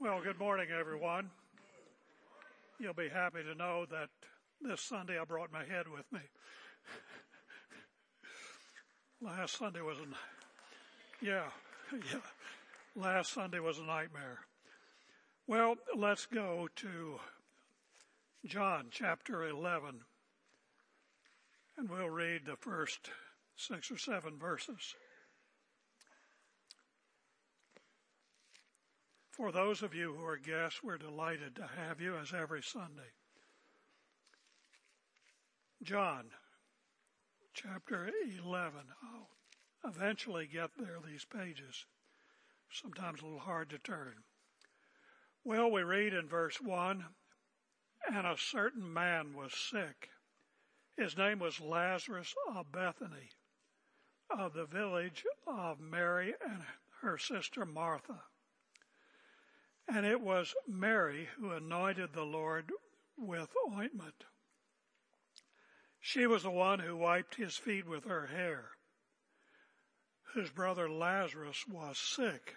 Well, good morning, everyone. You'll be happy to know that this Sunday I brought my head with me. Last Sunday was an, yeah, yeah, last Sunday was a nightmare. Well, let's go to John chapter 11 and we'll read the first six or seven verses. For those of you who are guests, we're delighted to have you as every Sunday. John chapter 11. I'll eventually get there, these pages. Sometimes a little hard to turn. Well, we read in verse 1 And a certain man was sick. His name was Lazarus of Bethany, of the village of Mary and her sister Martha. And it was Mary who anointed the Lord with ointment. She was the one who wiped his feet with her hair, whose brother Lazarus was sick.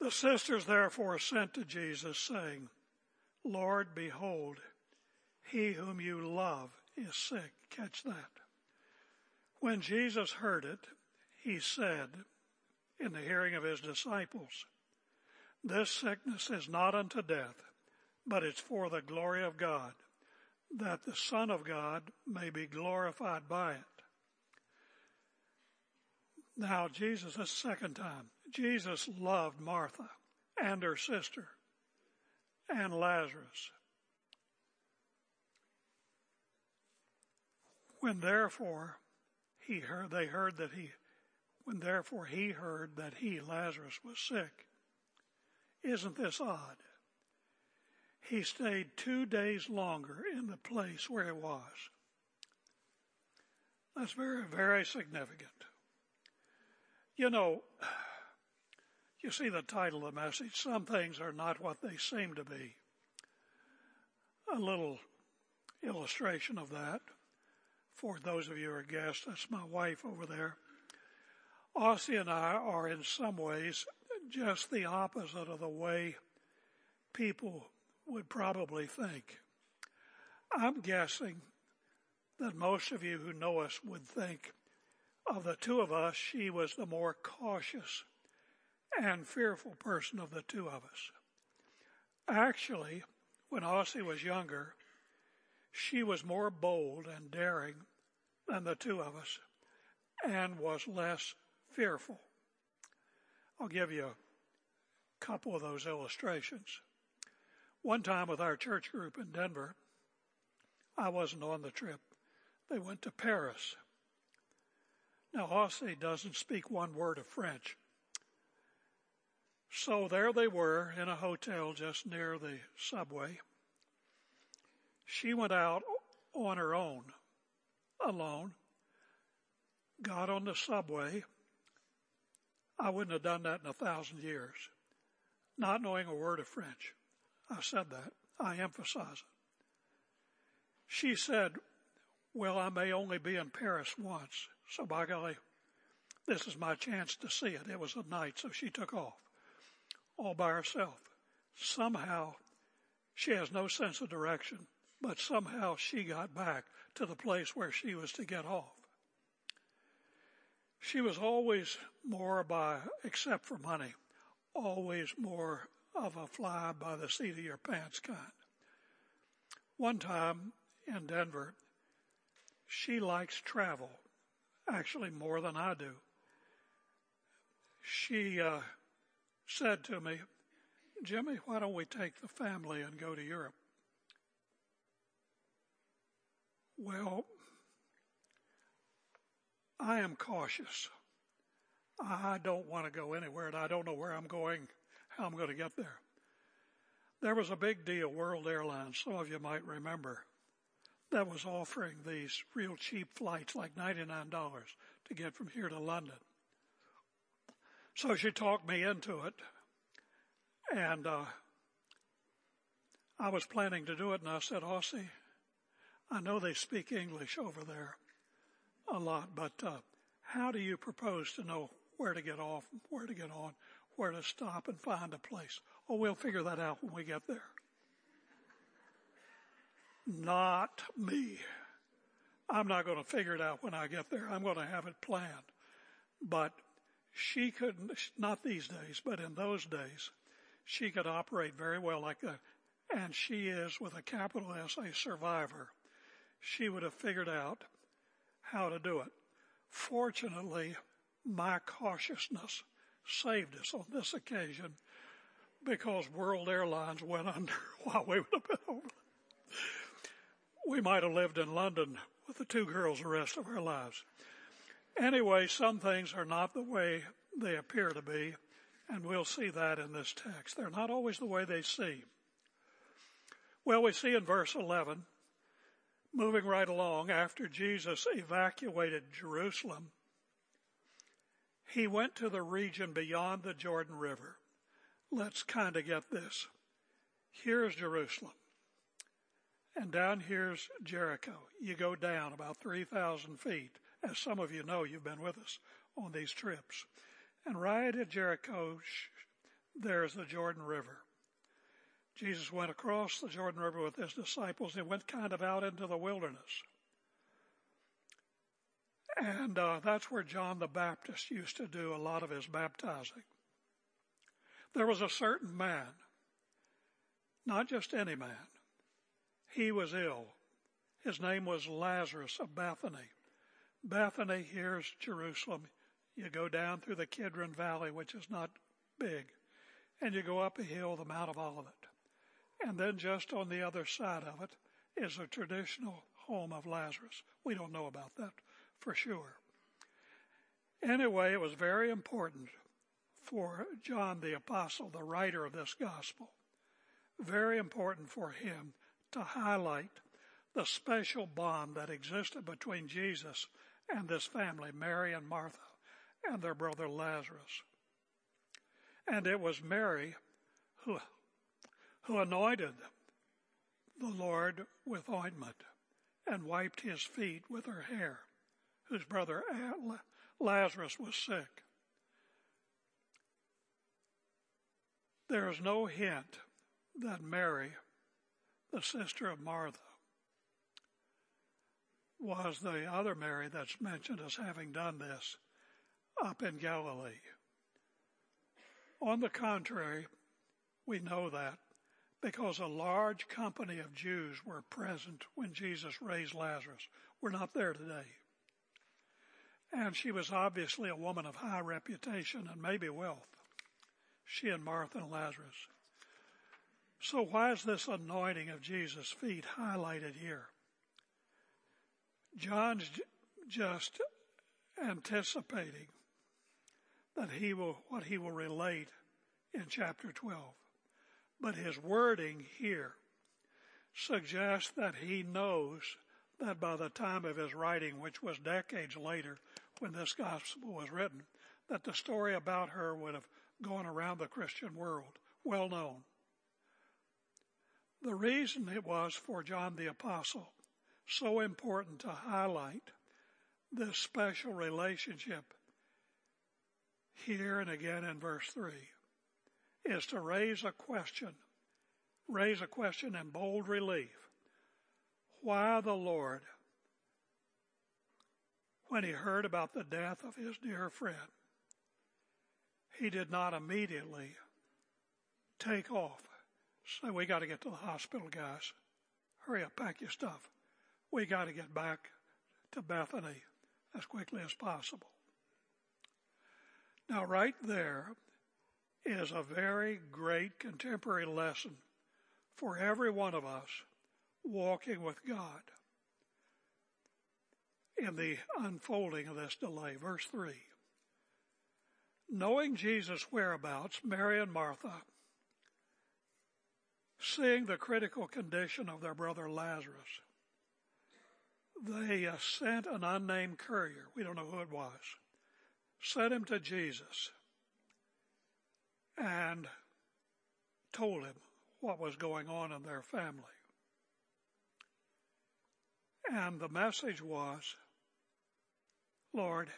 The sisters therefore sent to Jesus saying, Lord, behold, he whom you love is sick. Catch that. When Jesus heard it, he said in the hearing of his disciples, this sickness is not unto death, but it's for the glory of God, that the Son of God may be glorified by it. Now, Jesus, a second time, Jesus loved Martha and her sister and Lazarus. When therefore he heard, they heard that he, when therefore he heard that he, Lazarus, was sick, isn't this odd? He stayed two days longer in the place where he was. That's very, very significant. You know, you see the title of the message, Some Things Are Not What They Seem to Be. A little illustration of that for those of you who are guests. That's my wife over there. Ossie and I are in some ways just the opposite of the way people would probably think. I'm guessing that most of you who know us would think of the two of us, she was the more cautious and fearful person of the two of us. Actually, when Ossie was younger, she was more bold and daring than the two of us and was less fearful. I'll give you a couple of those illustrations. One time with our church group in Denver, I wasn't on the trip. They went to Paris. Now, Ossie doesn't speak one word of French. So there they were in a hotel just near the subway. She went out on her own, alone, got on the subway, I wouldn't have done that in a thousand years. Not knowing a word of French. I said that. I emphasize it. She said, well, I may only be in Paris once, so by golly, this is my chance to see it. It was a night, so she took off all by herself. Somehow, she has no sense of direction, but somehow she got back to the place where she was to get off. She was always more by, except for money, always more of a fly by the seat of your pants kind. One time in Denver, she likes travel, actually more than I do. She uh, said to me, Jimmy, why don't we take the family and go to Europe? Well, I am cautious. I don't want to go anywhere and I don't know where I'm going, how I'm going to get there. There was a big deal, World Airlines, some of you might remember, that was offering these real cheap flights, like $99 to get from here to London. So she talked me into it and, uh, I was planning to do it and I said, Ossie, I know they speak English over there a lot, but uh, how do you propose to know where to get off, where to get on, where to stop and find a place. Oh, we'll figure that out when we get there. Not me. I'm not going to figure it out when I get there. I'm going to have it planned. But she couldn't, not these days, but in those days, she could operate very well like that. And she is, with a capital S, a survivor. She would have figured out how to do it. Fortunately, my cautiousness saved us on this occasion because World Airlines went under while we would have been over. We might have lived in London with the two girls the rest of our lives. Anyway, some things are not the way they appear to be, and we'll see that in this text. They're not always the way they seem. Well, we see in verse 11, moving right along, after Jesus evacuated Jerusalem, he went to the region beyond the Jordan River. Let's kind of get this. Here's Jerusalem. And down here's Jericho. You go down about 3,000 feet. As some of you know, you've been with us on these trips. And right at Jericho, there's the Jordan River. Jesus went across the Jordan River with his disciples and went kind of out into the wilderness. And uh, that's where John the Baptist used to do a lot of his baptizing. There was a certain man, not just any man. He was ill. His name was Lazarus of Bethany. Bethany, here's Jerusalem. You go down through the Kidron Valley, which is not big, and you go up a hill, the Mount of Olivet. And then just on the other side of it is a traditional home of Lazarus. We don't know about that for sure. Anyway, it was very important for John the Apostle, the writer of this gospel, very important for him to highlight the special bond that existed between Jesus and this family, Mary and Martha, and their brother Lazarus. And it was Mary who, who anointed the Lord with ointment and wiped his feet with her hair whose brother Lazarus was sick. There is no hint that Mary, the sister of Martha, was the other Mary that's mentioned as having done this up in Galilee. On the contrary, we know that because a large company of Jews were present when Jesus raised Lazarus. We're not there today. And she was obviously a woman of high reputation and maybe wealth. She and Martha and Lazarus. So why is this anointing of Jesus' feet highlighted here? John's just anticipating that he will, what he will relate in chapter 12. But his wording here suggests that he knows that by the time of his writing, which was decades later when this gospel was written, that the story about her would have gone around the Christian world, well known. The reason it was for John the Apostle so important to highlight this special relationship here and again in verse 3 is to raise a question, raise a question in bold relief why the Lord, when he heard about the death of his dear friend, he did not immediately take off. Say, we got to get to the hospital, guys. Hurry up, pack your stuff. We got to get back to Bethany as quickly as possible. Now, right there is a very great contemporary lesson for every one of us walking with God in the unfolding of this delay. Verse 3. Knowing Jesus' whereabouts, Mary and Martha, seeing the critical condition of their brother Lazarus, they sent an unnamed courier, we don't know who it was, sent him to Jesus and told him what was going on in their family. And the message was, Lord,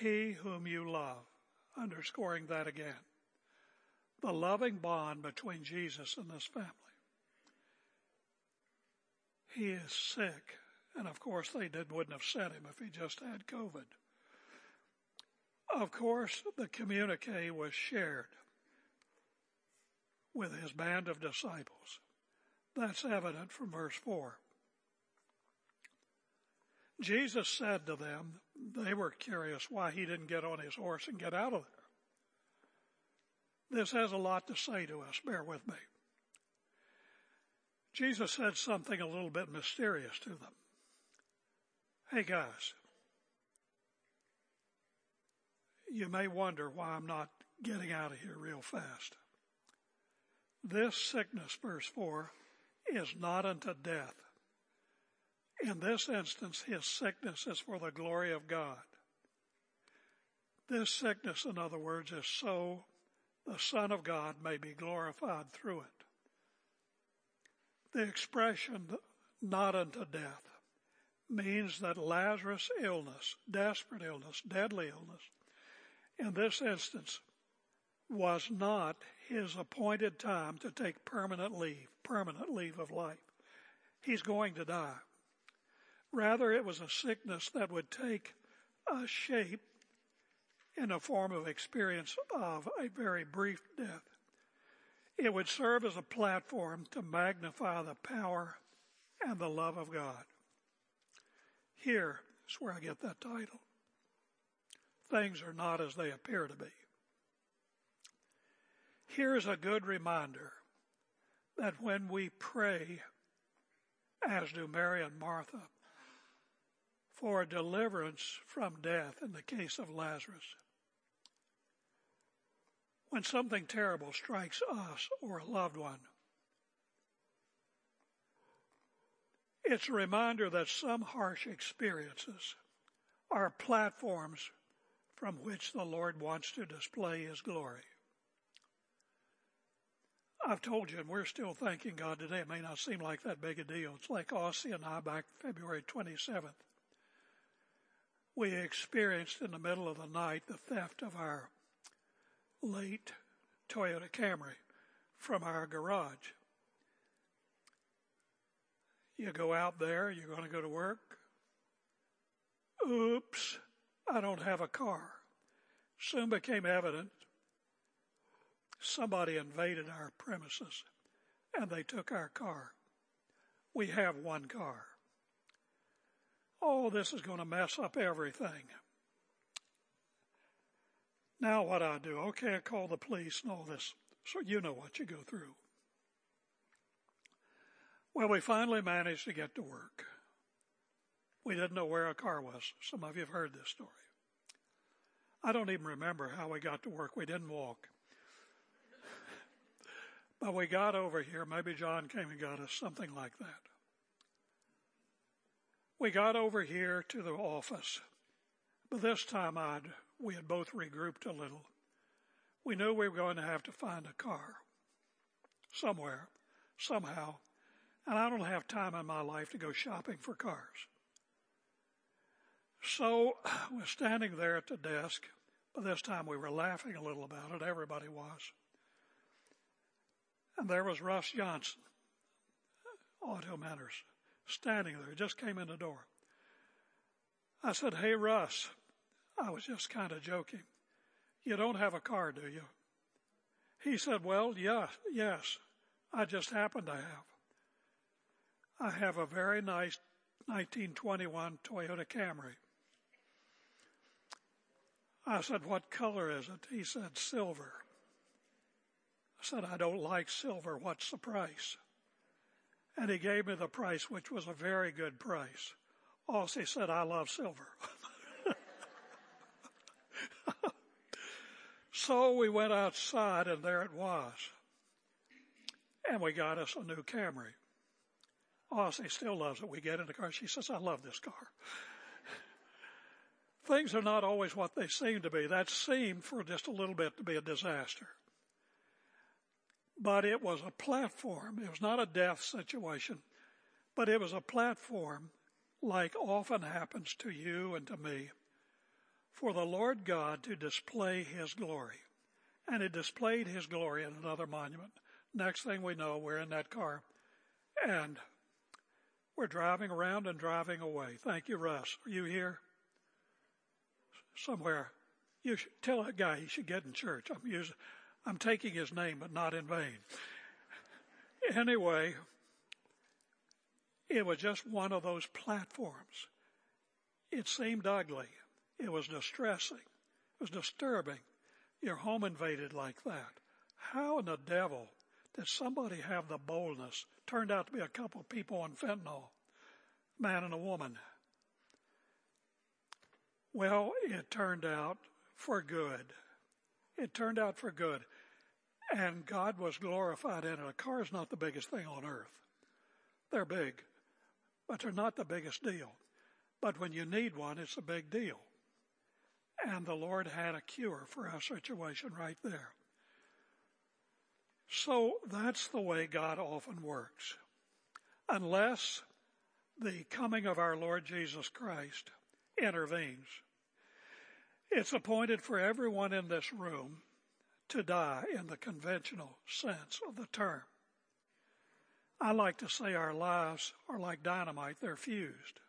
he whom you love, underscoring that again. The loving bond between Jesus and this family. He is sick. And of course, they did, wouldn't have sent him if he just had COVID. Of course, the communique was shared with his band of disciples. That's evident from verse 4. Jesus said to them, they were curious why he didn't get on his horse and get out of there. This has a lot to say to us. Bear with me. Jesus said something a little bit mysterious to them. Hey guys, you may wonder why I'm not getting out of here real fast. This sickness, verse 4, is not unto death. In this instance, his sickness is for the glory of God. This sickness, in other words, is so the Son of God may be glorified through it. The expression, not unto death, means that Lazarus' illness, desperate illness, deadly illness, in this instance, was not his appointed time to take permanent leave, permanent leave of life. He's going to die. Rather, it was a sickness that would take a shape in a form of experience of a very brief death. It would serve as a platform to magnify the power and the love of God. Here is where I get that title. Things are not as they appear to be. Here's a good reminder that when we pray, as do Mary and Martha, for deliverance from death in the case of Lazarus, when something terrible strikes us or a loved one, it's a reminder that some harsh experiences are platforms from which the Lord wants to display His glory. I've told you, and we're still thanking God today. It may not seem like that big a deal. It's like Ossie and I back February 27th. We experienced in the middle of the night the theft of our late Toyota Camry from our garage. You go out there, you're going to go to work. Oops, I don't have a car. Soon became evident somebody invaded our premises and they took our car. We have one car. Oh, this is going to mess up everything. Now what I do? Okay, I call the police and all this. So you know what you go through. Well, we finally managed to get to work. We didn't know where our car was. Some of you have heard this story. I don't even remember how we got to work. We didn't walk. but we got over here. Maybe John came and got us, something like that. We got over here to the office. But this time I'd, we had both regrouped a little. We knew we were going to have to find a car somewhere, somehow. And I don't have time in my life to go shopping for cars. So we're standing there at the desk. By this time we were laughing a little about it. Everybody was. And there was Russ Johnson, Auto Manners, standing there. He just came in the door. I said, Hey, Russ. I was just kind of joking. You don't have a car, do you? He said, Well, yeah, yes. I just happen to have. I have a very nice 1921 Toyota Camry. I said, What color is it? He said, Silver. I said, I don't like silver. What's the price? And he gave me the price, which was a very good price. Also, he said, I love silver. so we went outside, and there it was. And we got us a new Camry. Ossie still loves it. We get in the car. She says, I love this car. Things are not always what they seem to be. That seemed for just a little bit to be a disaster. But it was a platform. It was not a death situation, but it was a platform like often happens to you and to me for the Lord God to display his glory. And it displayed his glory in another monument. Next thing we know, we're in that car and we're driving around and driving away. Thank you, Russ. Are you here? Somewhere. You should tell that guy he should get in church. I'm using, I'm taking his name, but not in vain. Anyway, it was just one of those platforms. It seemed ugly. It was distressing. It was disturbing. Your home invaded like that. How in the devil did somebody have the boldness? Turned out to be a couple of people on fentanyl, man and a woman. Well, it turned out for good. It turned out for good. And God was glorified in it. A car is not the biggest thing on earth. They're big, but they're not the biggest deal. But when you need one, it's a big deal. And the Lord had a cure for our situation right there. So that's the way God often works. Unless the coming of our Lord Jesus Christ intervenes. It's appointed for everyone in this room to die in the conventional sense of the term. I like to say our lives are like dynamite, they're fused.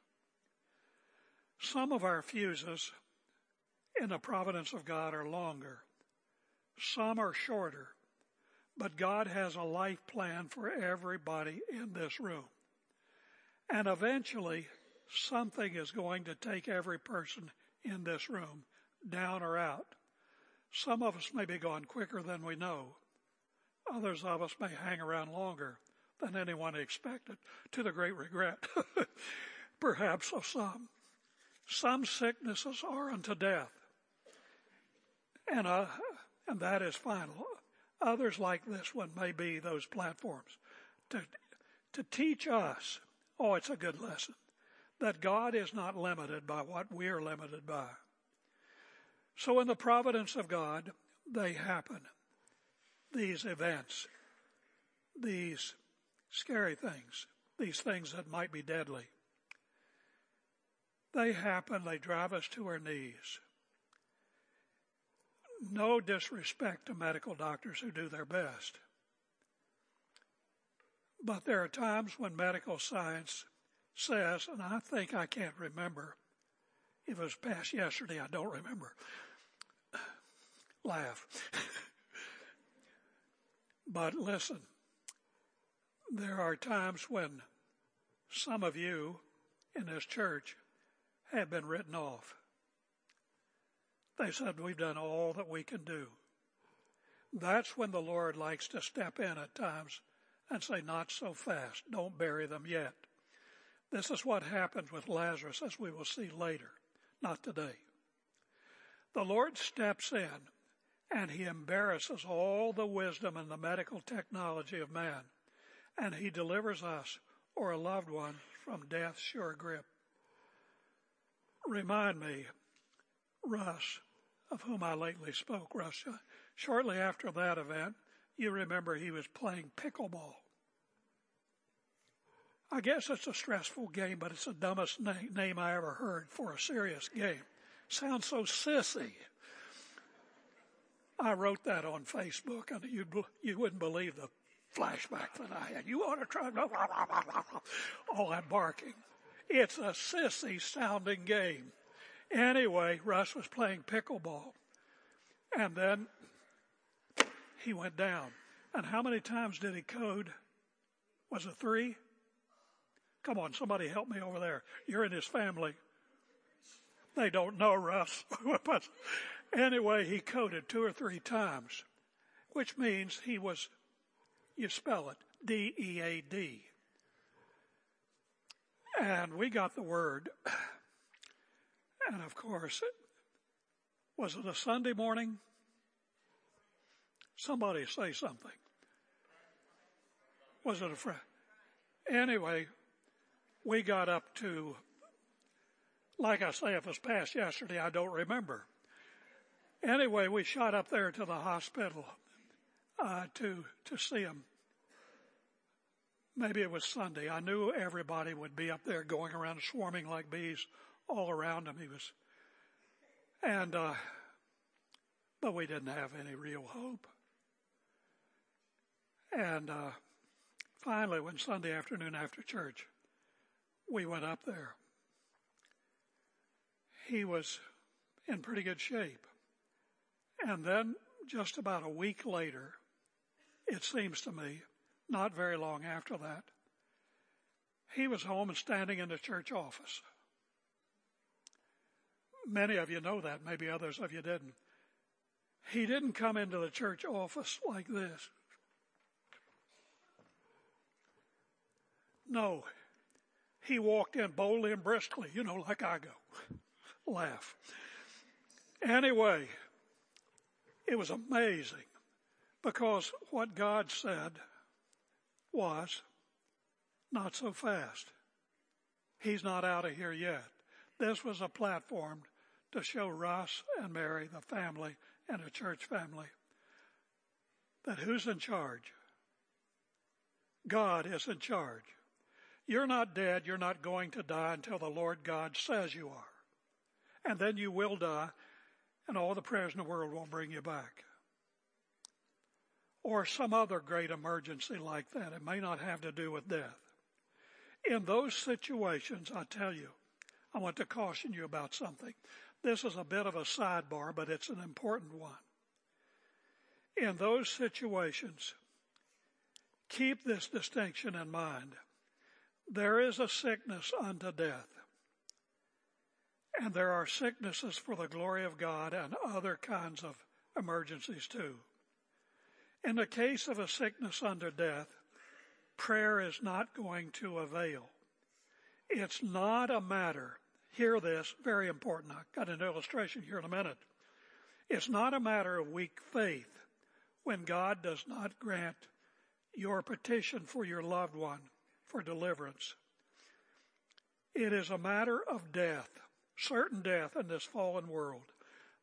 Some of our fuses in the providence of God are longer. Some are shorter. But God has a life plan for everybody in this room. And eventually, something is going to take every person in this room down or out. Some of us may be gone quicker than we know. Others of us may hang around longer than anyone expected, to the great regret, perhaps, of some. Some sicknesses are unto death, and, uh, and that is final. Others like this one may be those platforms to, to teach us, oh, it's a good lesson, that God is not limited by what we're limited by. So in the providence of God, they happen. These events, these scary things, these things that might be deadly. They happen, they drive us to our knees. No disrespect to medical doctors who do their best. But there are times when medical science says, and I think I can't remember, if it was past yesterday, I don't remember. Laugh. but listen, there are times when some of you in this church have been written off. They said, We've done all that we can do. That's when the Lord likes to step in at times and say, Not so fast. Don't bury them yet. This is what happens with Lazarus, as we will see later, not today. The Lord steps in and he embarrasses all the wisdom and the medical technology of man, and he delivers us or a loved one from death's sure grip. Remind me, Russ, of whom I lately spoke, Russia. Shortly after that event, you remember he was playing pickleball. I guess it's a stressful game, but it's the dumbest na- name I ever heard for a serious game. Sounds so sissy. I wrote that on Facebook, and you you wouldn't believe the flashback that I had. You ought to try all that oh, barking. It's a sissy sounding game. Anyway, Russ was playing pickleball. And then he went down. And how many times did he code? Was it three? Come on, somebody help me over there. You're in his family. They don't know Russ. but anyway, he coded two or three times, which means he was, you spell it, D E A D. And we got the word and of course, was it a Sunday morning? Somebody say something. Was it a Friday? Anyway, we got up to, like I say, if it was past yesterday, I don't remember. Anyway, we shot up there to the hospital uh, to to see him. Maybe it was Sunday. I knew everybody would be up there going around swarming like bees all around him. He was And, uh, but we didn't have any real hope. And uh, finally, one Sunday afternoon after church, we went up there. He was in pretty good shape. And then just about a week later, it seems to me, not very long after that, he was home and standing in the church office. Many of you know that, maybe others of you didn't. He didn't come into the church office like this. No, he walked in boldly and briskly, you know, like I go. Laugh. Anyway, it was amazing because what God said was, not so fast. He's not out of here yet. This was a platform to show Russ and Mary, the family, and a church family, that who's in charge? God is in charge. You're not dead. You're not going to die until the Lord God says you are. And then you will die, and all the prayers in the world won't bring you back. Or some other great emergency like that. It may not have to do with death. In those situations, I tell you, I want to caution you about something. This is a bit of a sidebar, but it's an important one. In those situations, keep this distinction in mind. There is a sickness unto death. And there are sicknesses for the glory of God and other kinds of emergencies too. In the case of a sickness unto death, prayer is not going to avail. It's not a matter, hear this, very important. I've got an illustration here in a minute. It's not a matter of weak faith when God does not grant your petition for your loved one for deliverance. It is a matter of death, certain death in this fallen world.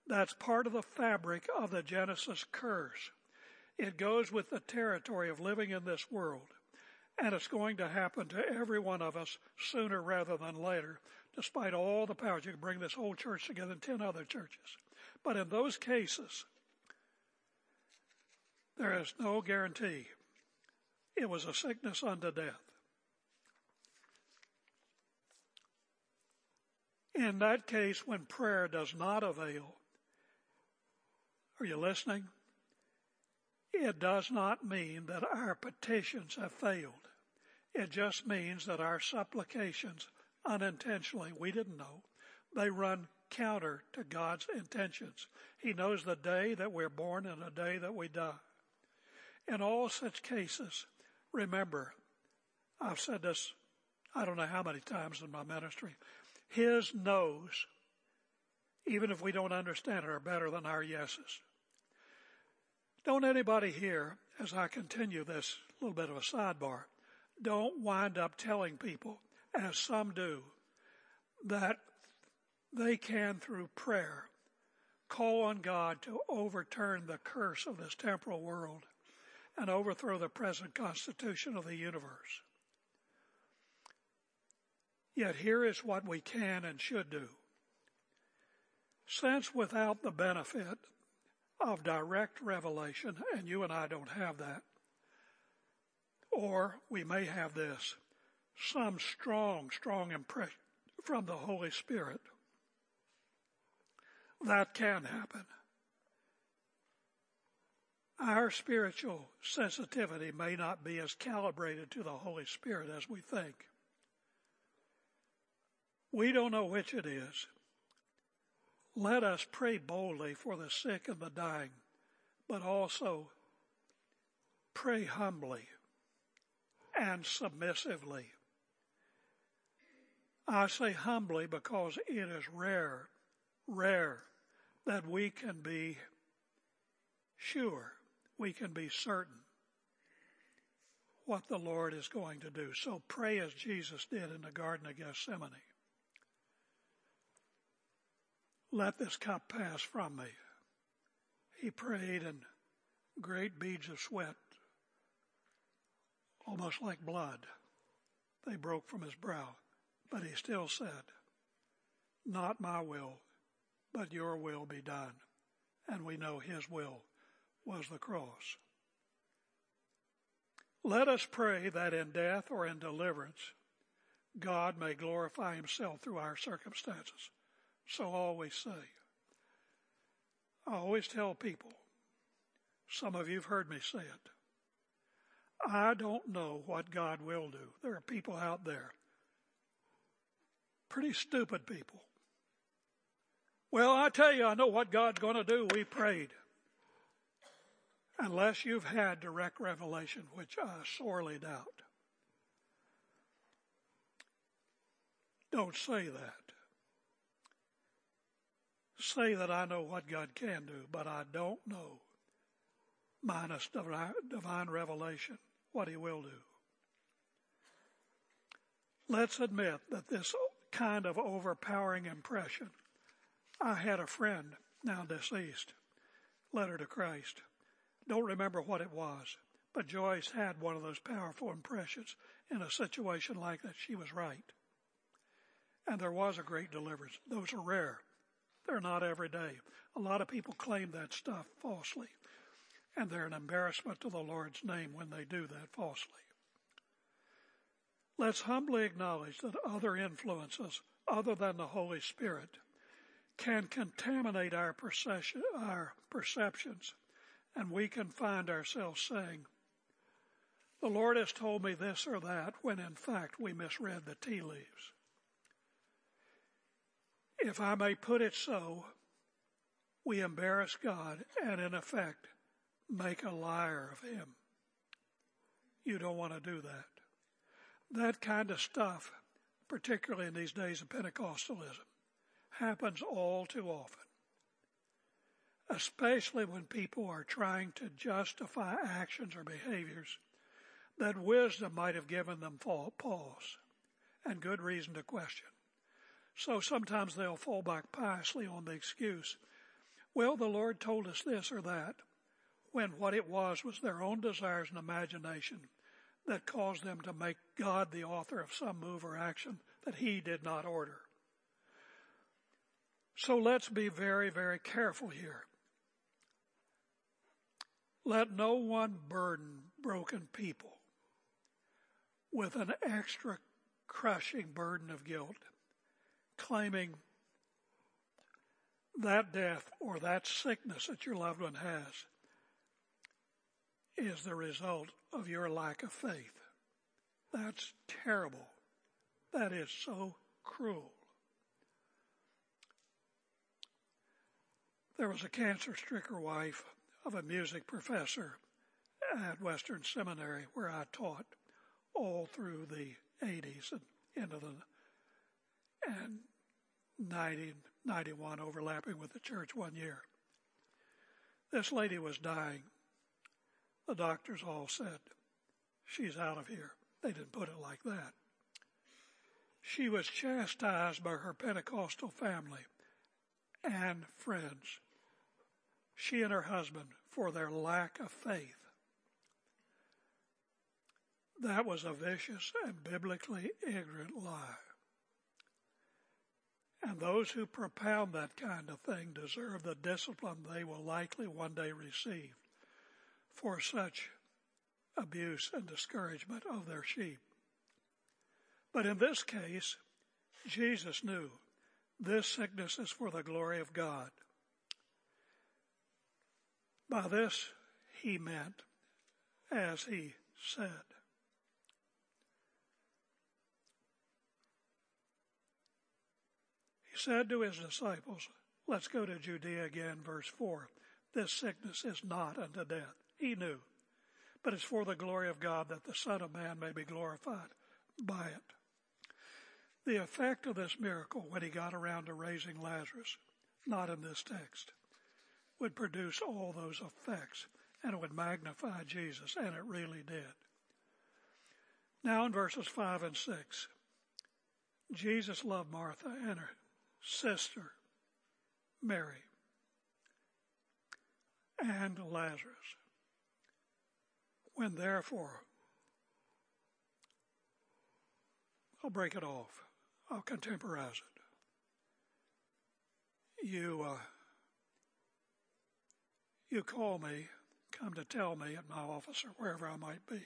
That's part of the fabric of the Genesis curse. It goes with the territory of living in this world. And it's going to happen to every one of us sooner rather than later, despite all the powers. You can bring this whole church together and 10 other churches. But in those cases, there is no guarantee. It was a sickness unto death. In that case, when prayer does not avail, are you listening? It does not mean that our petitions have failed. It just means that our supplications, unintentionally, we didn't know, they run counter to God's intentions. He knows the day that we're born and the day that we die. In all such cases, remember, I've said this I don't know how many times in my ministry, his no's, even if we don't understand it, are better than our yeses. Don't anybody here, as I continue this little bit of a sidebar, don't wind up telling people, as some do, that they can, through prayer, call on God to overturn the curse of this temporal world and overthrow the present constitution of the universe. Yet here is what we can and should do. Since without the benefit of direct revelation, and you and I don't have that, or we may have this, some strong, strong impression from the Holy Spirit. That can happen. Our spiritual sensitivity may not be as calibrated to the Holy Spirit as we think. We don't know which it is. Let us pray boldly for the sick and the dying, but also pray humbly and submissively. I say humbly because it is rare, rare that we can be sure, we can be certain what the Lord is going to do. So pray as Jesus did in the Garden of Gethsemane. Let this cup pass from me. He prayed and great beads of sweat, almost like blood, they broke from his brow. But he still said, Not my will, but your will be done. And we know his will was the cross. Let us pray that in death or in deliverance, God may glorify himself through our circumstances. So I always say. I always tell people, some of you have heard me say it. I don't know what God will do. There are people out there, pretty stupid people. Well, I tell you, I know what God's going to do. We prayed. Unless you've had direct revelation, which I sorely doubt. Don't say that. Say that I know what God can do, but I don't know, minus divine revelation, what He will do. Let's admit that this kind of overpowering impression. I had a friend, now deceased, letter to Christ. Don't remember what it was, but Joyce had one of those powerful impressions in a situation like that. She was right. And there was a great deliverance. Those are rare. They're not every day. A lot of people claim that stuff falsely. And they're an embarrassment to the Lord's name when they do that falsely. Let's humbly acknowledge that other influences other than the Holy Spirit can contaminate our, our perceptions and we can find ourselves saying, the Lord has told me this or that when in fact we misread the tea leaves if I may put it so, we embarrass God and in effect make a liar of him. You don't want to do that. That kind of stuff, particularly in these days of Pentecostalism, happens all too often. Especially when people are trying to justify actions or behaviors that wisdom might have given them pause and good reason to question. So sometimes they'll fall back piously on the excuse, well, the Lord told us this or that, when what it was was their own desires and imagination that caused them to make God the author of some move or action that He did not order. So let's be very, very careful here. Let no one burden broken people with an extra crushing burden of guilt claiming that death or that sickness that your loved one has is the result of your lack of faith. That's terrible. That is so cruel. There was a cancer stricken wife of a music professor at Western Seminary where I taught all through the 80s and into the and 90, 91 overlapping with the church one year. This lady was dying. The doctors all said, she's out of here. They didn't put it like that. She was chastised by her Pentecostal family and friends, she and her husband, for their lack of faith. That was a vicious and biblically ignorant lie. And those who propound that kind of thing deserve the discipline they will likely one day receive for such abuse and discouragement of their sheep. But in this case, Jesus knew this sickness is for the glory of God. By this, he meant, as he said, said uh, to his disciples, let's go to Judea again, verse 4. This sickness is not unto death. He knew. But it's for the glory of God that the Son of Man may be glorified by it. The effect of this miracle when he got around to raising Lazarus, not in this text, would produce all those effects and it would magnify Jesus, and it really did. Now in verses 5 and 6, Jesus loved Martha and her sister, Mary, and Lazarus. When therefore, I'll break it off, I'll contemporize it. you uh, you call me, come to tell me at my office or wherever I might be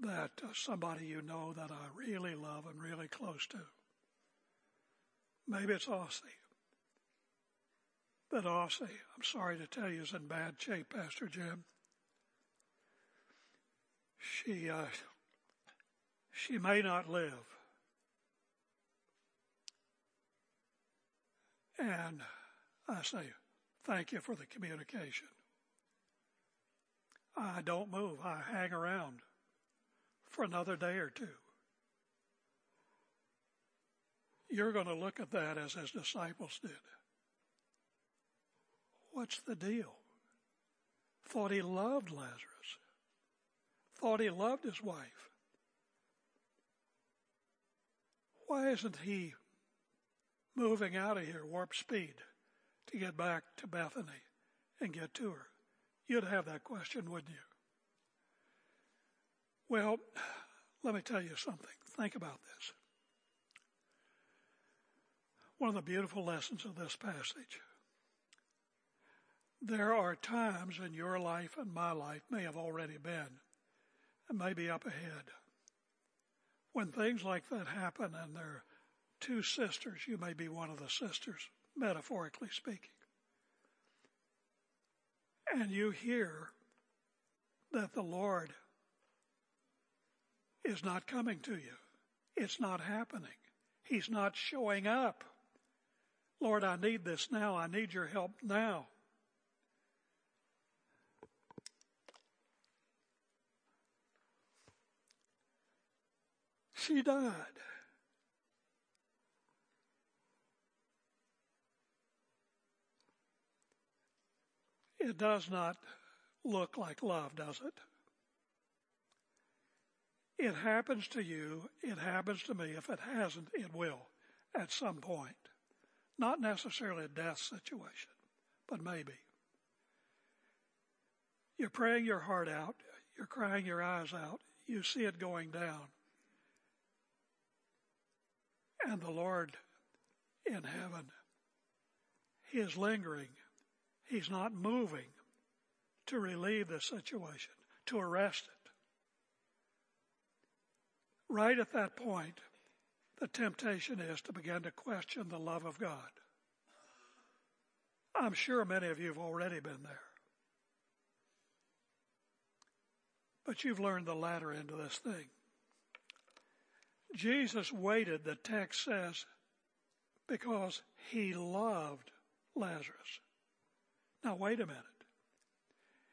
that uh, somebody you know that I really love and really close to. Maybe it's Ossie. But Ossie, I'm sorry to tell you, is in bad shape, Pastor Jim. She, uh, she may not live. And I say, thank you for the communication. I don't move. I hang around for another day or two. You're going to look at that as his disciples did. What's the deal? Thought he loved Lazarus. Thought he loved his wife. Why isn't he moving out of here warp speed to get back to Bethany and get to her? You'd have that question, wouldn't you? Well, let me tell you something. Think about this. One of the beautiful lessons of this passage. There are times in your life and my life may have already been and maybe up ahead when things like that happen and there are two sisters, you may be one of the sisters, metaphorically speaking. And you hear that the Lord is not coming to you. It's not happening. He's not showing up. Lord, I need this now. I need your help now. She died. It does not look like love, does it? It happens to you, it happens to me. If it hasn't, it will at some point. Not necessarily a death situation, but maybe. You're praying your heart out, you're crying your eyes out, you see it going down. And the Lord in heaven, He is lingering. He's not moving to relieve the situation, to arrest it. Right at that point, the temptation is to begin to question the love of God. I'm sure many of you have already been there. But you've learned the latter end of this thing. Jesus waited, the text says, because he loved Lazarus. Now, wait a minute.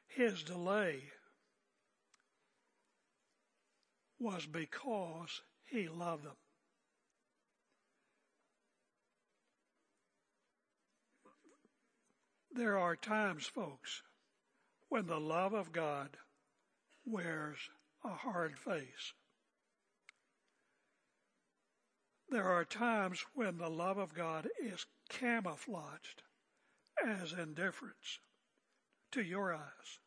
His delay was because he loved them. There are times, folks, when the love of God wears a hard face. There are times when the love of God is camouflaged as indifference to your eyes.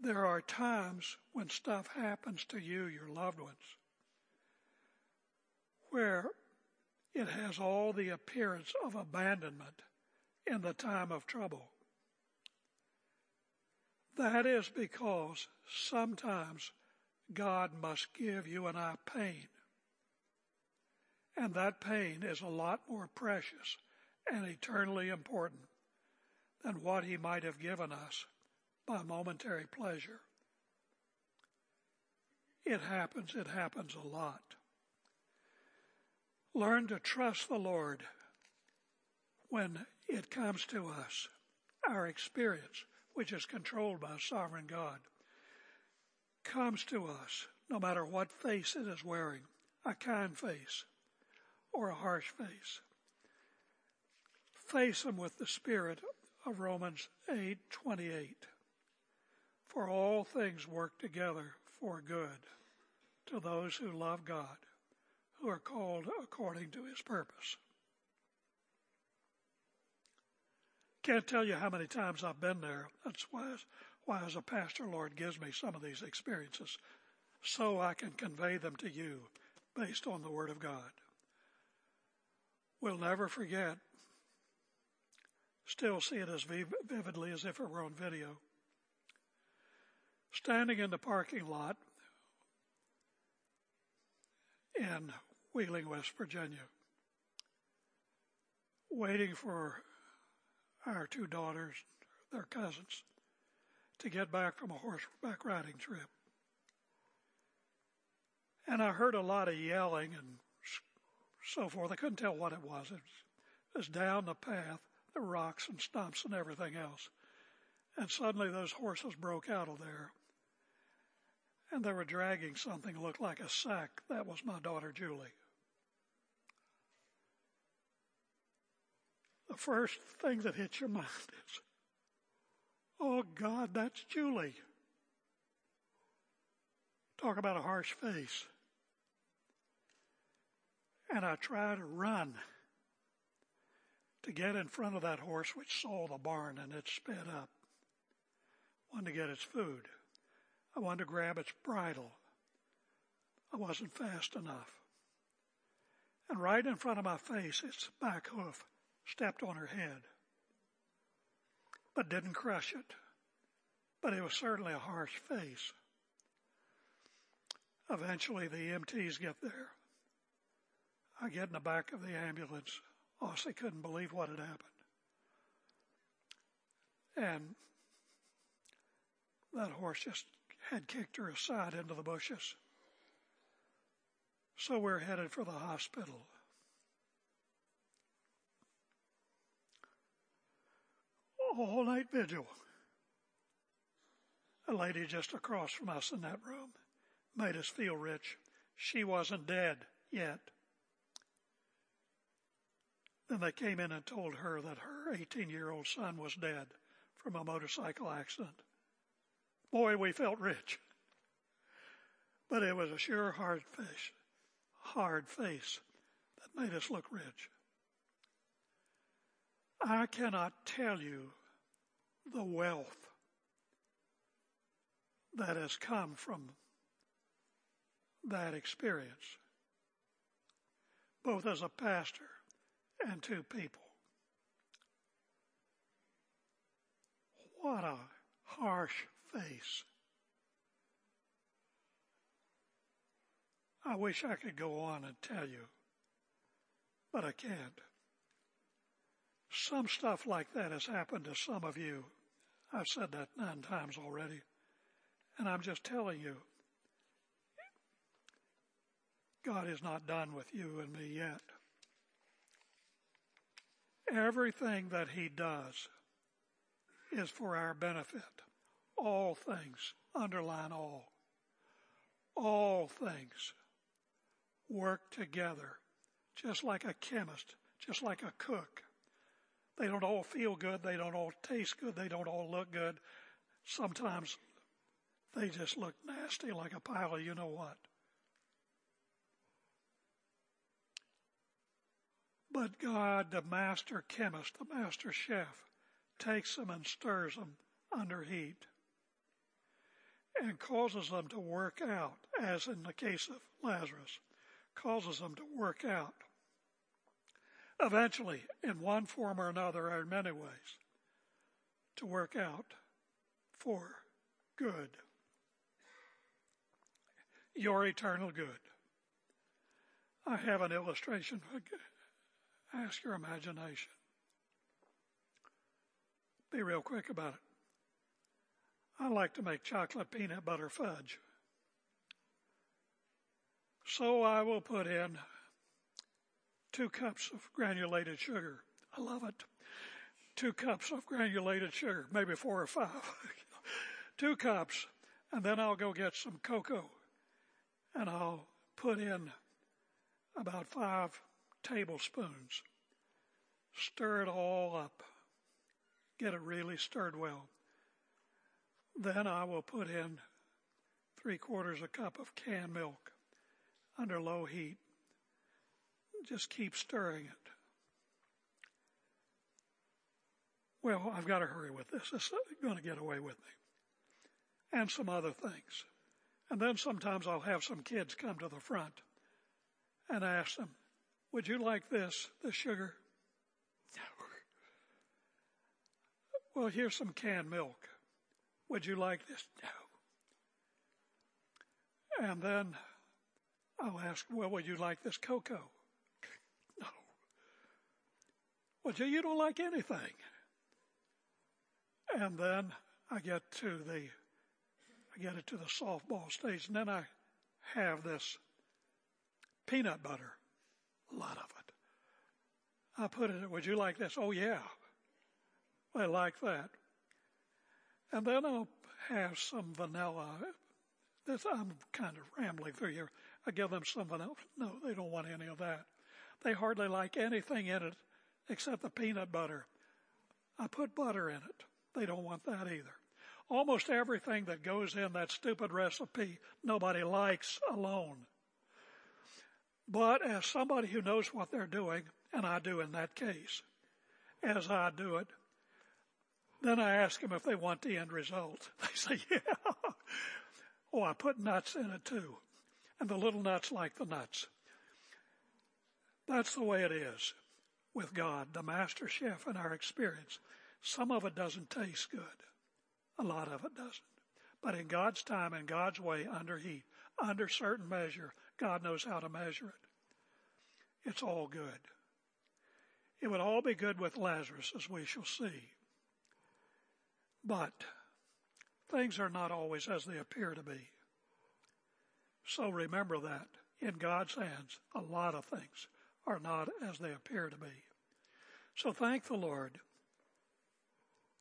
There are times when stuff happens to you, your loved ones, where it has all the appearance of abandonment in the time of trouble. That is because sometimes God must give you and I pain. And that pain is a lot more precious and eternally important than what He might have given us by momentary pleasure. It happens, it happens a lot. Learn to trust the Lord when it comes to us, our experience, which is controlled by a sovereign God, comes to us, no matter what face it is wearing, a kind face or a harsh face. Face them with the spirit of Romans 8:28. For all things work together for good to those who love God, who are called according to his purpose. Can't tell you how many times I've been there. That's why, why as a pastor, Lord gives me some of these experiences so I can convey them to you based on the Word of God. We'll never forget, still see it as vividly as if it were on video. Standing in the parking lot in Wheeling, West Virginia, waiting for our two daughters, their cousins, to get back from a horseback riding trip. And I heard a lot of yelling and so forth. I couldn't tell what it was. It was, down the path, the rocks and stumps and everything else. And suddenly those horses broke out of there. And they were dragging something that looked like a sack. That was my daughter Julie. The first thing that hits your mind is, oh God, that's Julie. Talk about a harsh face and I try to run to get in front of that horse which saw the barn and it sped up. Wanted to get its food. I wanted to grab its bridle. I wasn't fast enough. And right in front of my face, its back hoof stepped on her head, but didn't crush it. But it was certainly a harsh face. Eventually, the EMTs get there. I get in the back of the ambulance. Ossie couldn't believe what had happened. And that horse just had kicked her aside into the bushes. So we're headed for the hospital. All night vigil. A lady just across from us in that room made us feel rich. She wasn't dead yet. Then they came in and told her that her 18 year old son was dead from a motorcycle accident. Boy, we felt rich. But it was a sure hard face, hard face that made us look rich. I cannot tell you the wealth that has come from that experience, both as a pastor and to people. What a harsh face. I wish I could go on and tell you, but I can't. Some stuff like that has happened to some of you. I've said that nine times already. And I'm just telling you, God is not done with you and me yet. Everything that he does is for our benefit. All things, underline all. All things work together, just like a chemist, just like a cook. They don't all feel good. They don't all taste good. They don't all look good. Sometimes they just look nasty like a pile of you know what. But God, the master chemist, the master chef, takes them and stirs them under heat and causes them to work out, as in the case of Lazarus, causes them to work out. Eventually, in one form or another, or in many ways, to work out for good. Your eternal good. I have an illustration Ask your imagination. Be real quick about it. I like to make chocolate peanut butter fudge. So I will put in two cups of granulated sugar. I love it. Two cups of granulated sugar, maybe four or five. two cups. And then I'll go get some cocoa and I'll put in about five tablespoons. Stir it all up. Get it really stirred well. Then I will put in three quarters a cup of canned milk under low heat. Just keep stirring it. Well, I've got to hurry with this. It's going to get away with me. And some other things. And then sometimes I'll have some kids come to the front and ask them, Would you like this, the sugar? No. Well, here's some canned milk. Would you like this? No. And then I'll ask, well, would you like this cocoa? No. Well, gee, you don't like anything. And then I get to the, I get it to the softball stage, and then I have this peanut butter, a lot of it. I put it, would you like this? Oh yeah. I like that. And then I'll have some vanilla. This, I'm kind of rambling through here. I give them some vanilla. No, they don't want any of that. They hardly like anything in it except the peanut butter. I put butter in it. They don't want that either. Almost everything that goes in that stupid recipe, nobody likes alone. But as somebody who knows what they're doing, and I do in that case, as I do it, then I ask them if they want the end result. They say, yeah. oh, I put nuts in it too. And the little nuts like the nuts. That's the way it is with God, the master chef in our experience. Some of it doesn't taste good. A lot of it doesn't. But in God's time and God's way, under heat, under certain measure, God knows how to measure it. It's all good. It would all be good with Lazarus, as we shall see. But things are not always as they appear to be. So remember that in God's hands, a lot of things are not as they appear to be. So thank the Lord.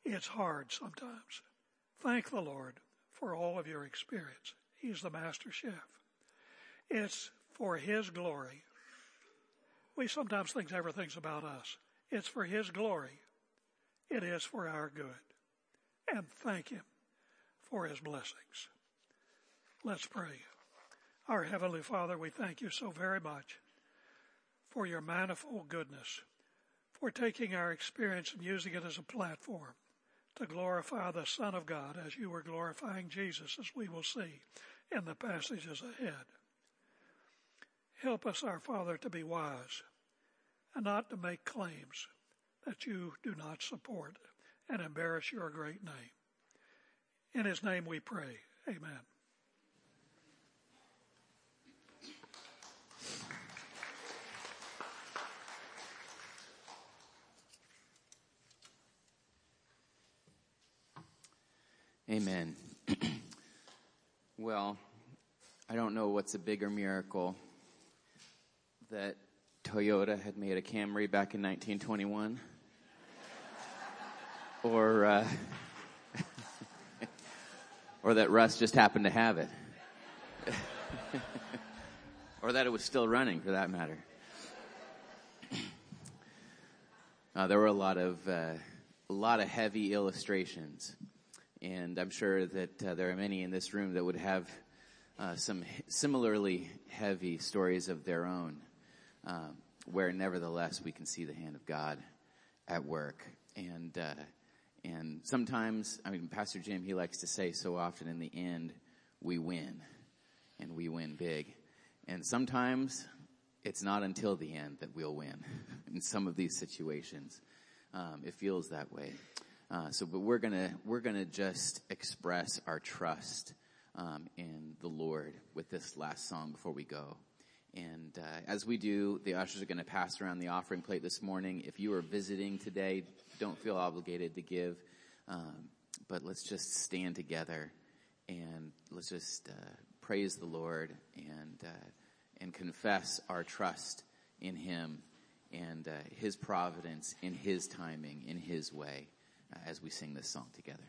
It's hard sometimes. Thank the Lord for all of your experience. He's the master chef. It's for His glory. We sometimes think everything's about us. It's for His glory. It is for our good. And thank Him for His blessings. Let's pray. Our Heavenly Father, we thank you so very much for your manifold goodness, for taking our experience and using it as a platform to glorify the Son of God as you were glorifying Jesus, as we will see in the passages ahead. Help us, our Father, to be wise and not to make claims that you do not support and embarrass your great name. In his name we pray. Amen. Amen. well, I don't know what's a bigger miracle that Toyota had made a Camry back in 1921 or uh, or that Russ just happened to have it. or that it was still running for that matter. Uh, there were a lot of uh, a lot of heavy illustrations and I'm sure that uh, there are many in this room that would have uh, some similarly heavy stories of their own, um, where nevertheless we can see the hand of God at work. And uh, and sometimes, I mean, Pastor Jim he likes to say so often, in the end, we win, and we win big. And sometimes it's not until the end that we'll win. in some of these situations, um, it feels that way. Uh, so, but we're gonna we're gonna just express our trust um, in the Lord with this last song before we go. And uh, as we do, the ushers are going to pass around the offering plate this morning. If you are visiting today, don't feel obligated to give, um, but let's just stand together and let's just uh, praise the Lord and uh, and confess our trust in Him and uh, His providence, in His timing, in His way Uh, as we sing this song together.